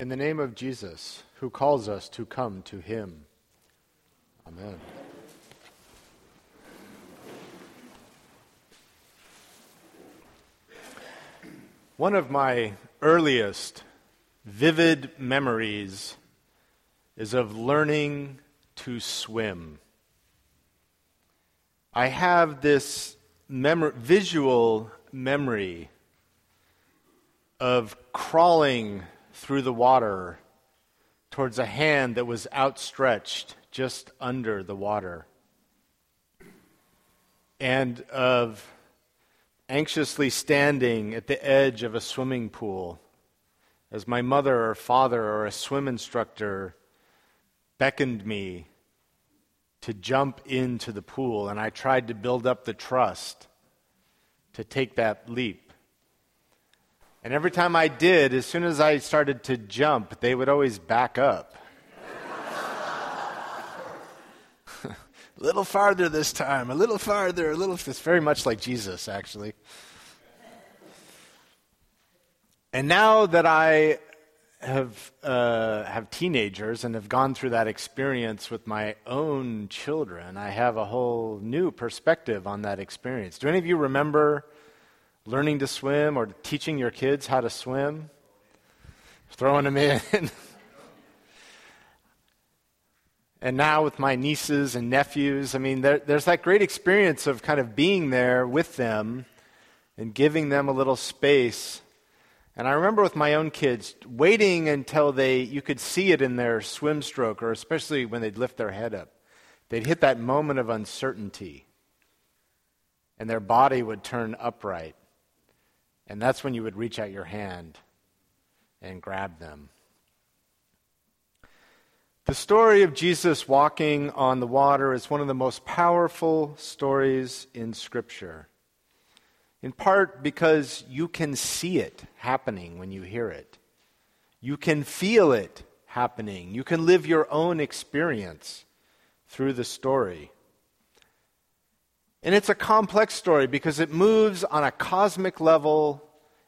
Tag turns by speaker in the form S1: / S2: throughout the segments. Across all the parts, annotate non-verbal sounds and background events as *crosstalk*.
S1: In the name of Jesus, who calls us to come to him. Amen. One of my earliest vivid memories is of learning to swim. I have this mem- visual memory of crawling through the water towards a hand that was outstretched just under the water, and of anxiously standing at the edge of a swimming pool as my mother or father or a swim instructor beckoned me to jump into the pool, and I tried to build up the trust to take that leap. And every time I did, as soon as I started to jump, they would always back up. a *laughs* little farther this time, a little farther, a little. It's very much like Jesus, actually. And now that I have uh, have teenagers and have gone through that experience with my own children, I have a whole new perspective on that experience. Do any of you remember learning to swim or teaching your kids how to swim, throwing them in. *laughs* and now with my nieces and nephews, I mean, there, there's that great experience of kind of being there with them and giving them a little space. And I remember with my own kids waiting until they you could see it in their swim stroke, or especially when they'd lift their head up. They'd hit that moment of uncertainty, and their body would turn upright. And that's when you would reach out your hand and grab them. The story of Jesus walking on the water is one of the most powerful stories in Scripture. In part because you can see it happening when you hear it. You can feel it happening. You can live your own experience through the story. And it's a complex story because it moves on a cosmic level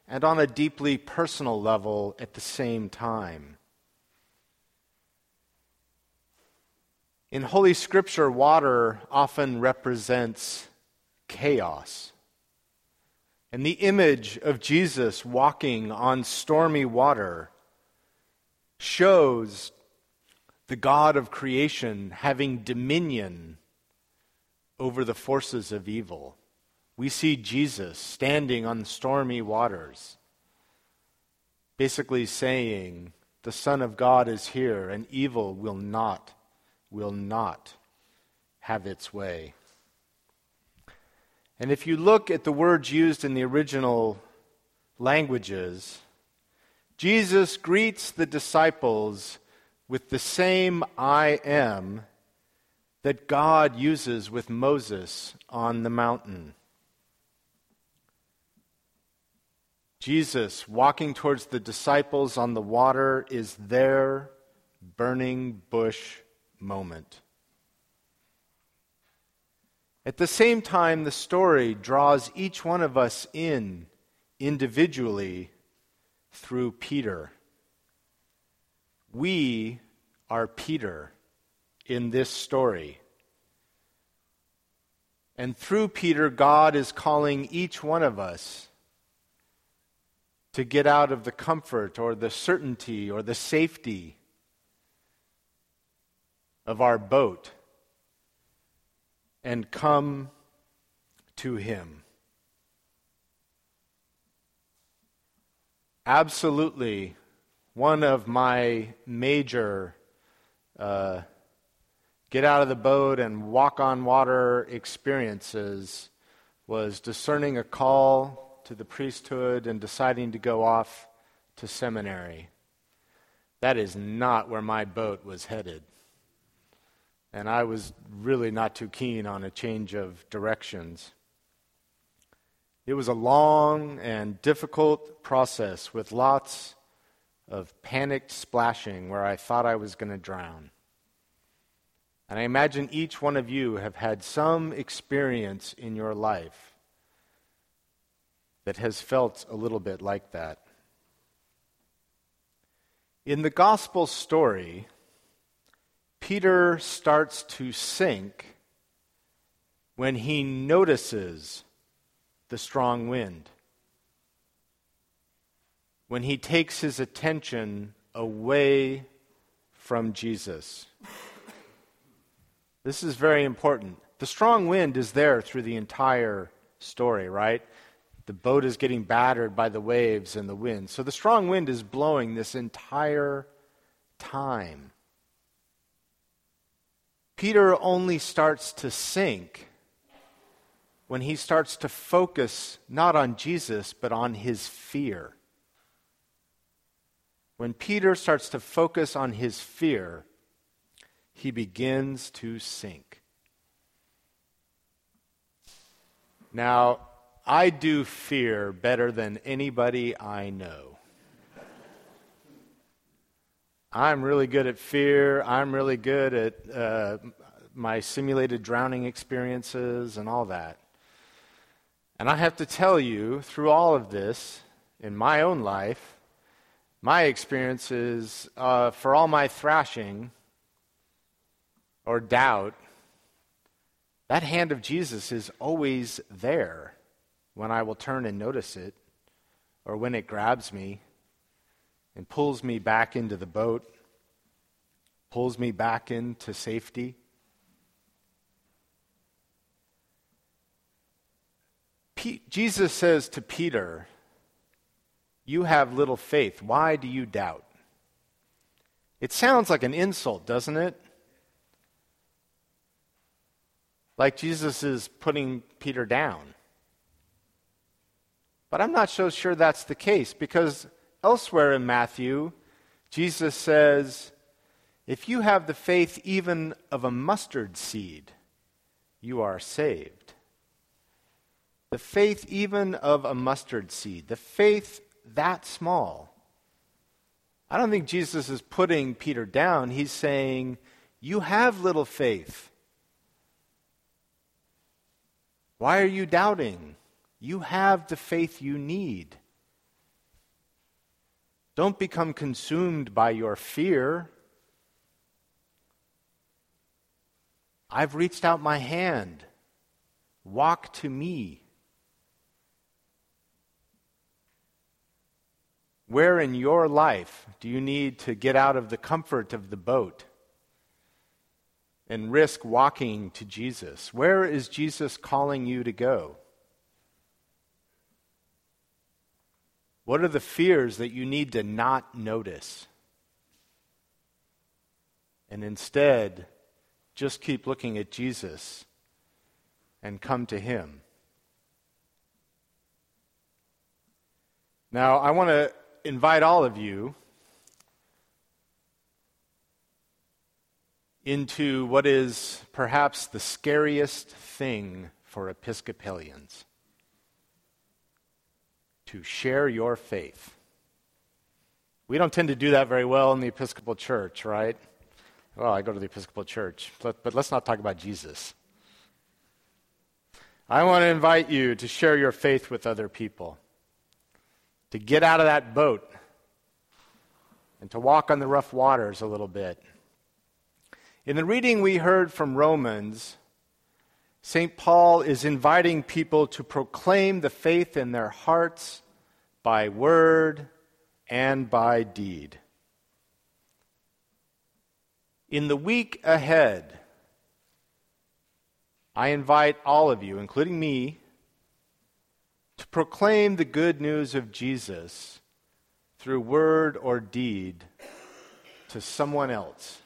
S1: and on a deeply personal level at the same time. In Holy Scripture, water often represents chaos. And the image of Jesus walking on stormy water shows the God of creation having dominion over the forces of evil. We see Jesus standing on stormy waters, basically saying, The Son of God is here, and evil will not, will not have its way. And if you look at the words used in the original languages, Jesus greets the disciples with the same I am that God uses with Moses on the mountain. Jesus walking towards the disciples on the water is their burning bush moment. At the same time, the story draws each one of us in individually through Peter. We are Peter in this story. And through Peter, God is calling each one of us to get out of the comfort or the certainty or the safety of our boat and come to Him. Absolutely, one of my major uh, get out of the boat and walk on water experiences was discerning a call to the priesthood and deciding to go off to seminary. That is not where my boat was headed. And I was really not too keen on a change of directions. It was a long and difficult process with lots of panicked splashing where I thought I was going to drown. And I imagine each one of you have had some experience in your life that has felt a little bit like that. In the gospel story, Peter starts to sink when he notices the strong wind. When he takes his attention away from Jesus. This is very important. The strong wind is there through the entire story, right? The boat is getting battered by the waves and the wind. So the strong wind is blowing this entire time. Peter only starts to sink when he starts to focus not on Jesus, but on his fear. When Peter starts to focus on his fear, he begins to sink. Now, I do fear better than anybody I know. I'm really good at fear. I'm really good at uh, my simulated drowning experiences and all that. And I have to tell you, through all of this, in my own life, my experiences, uh, for all my thrashing or doubt, that hand of Jesus is always there when I will turn and notice it, or when it grabs me and pulls me back into the boat, pulls me back into safety. Jesus says to Peter, You have little faith. Why do you doubt? It sounds like an insult, doesn't it? Like Jesus is putting Peter down. But I'm not so sure that's the case because elsewhere in Matthew, Jesus says, If you have the faith even of a mustard seed, you are saved. The faith even of a mustard seed, the faith that small. I don't think Jesus is putting Peter down. He's saying, You have little faith. Why are you doubting? You have the faith you need. Don't become consumed by your fear. I've reached out my hand. Walk to me. Where in your life do you need to get out of the comfort of the boat and risk walking to Jesus? Where is Jesus calling you to go? What are the fears that you need to not notice? And instead, just keep looking at Jesus and come to Him. Now, I want to invite all of you into what is perhaps the scariest thing for Episcopalians to share your faith. We don't tend to do that very well in the Episcopal Church, right? Well, I go to the Episcopal Church, but, let's not talk about Jesus. I want to invite you to share your faith with other people, to get out of that boat, and to walk on the rough waters a little bit. In the reading we heard from Romans, St. Paul is inviting people to proclaim the faith in their hearts by word and by deed. In the week ahead, I invite all of you, including me, to proclaim the good news of Jesus through word or deed to someone else.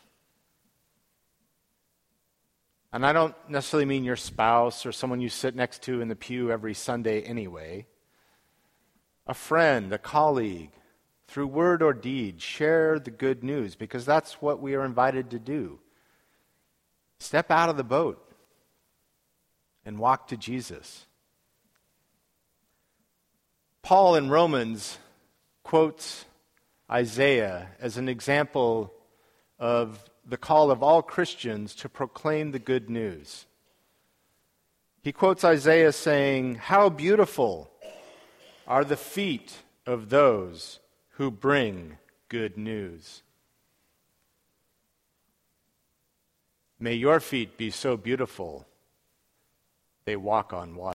S1: And I don't necessarily mean your spouse or someone you sit next to in the pew every Sunday anyway a friend, a colleague, through word or deed, share the good news because that's what we are invited to do. Step out of the boat and walk to Jesus. Paul in Romans quotes Isaiah as an example of the call of all Christians to proclaim the good news. He quotes Isaiah saying, How beautiful are the feet of those who bring good news. May your feet be so beautiful they walk on water.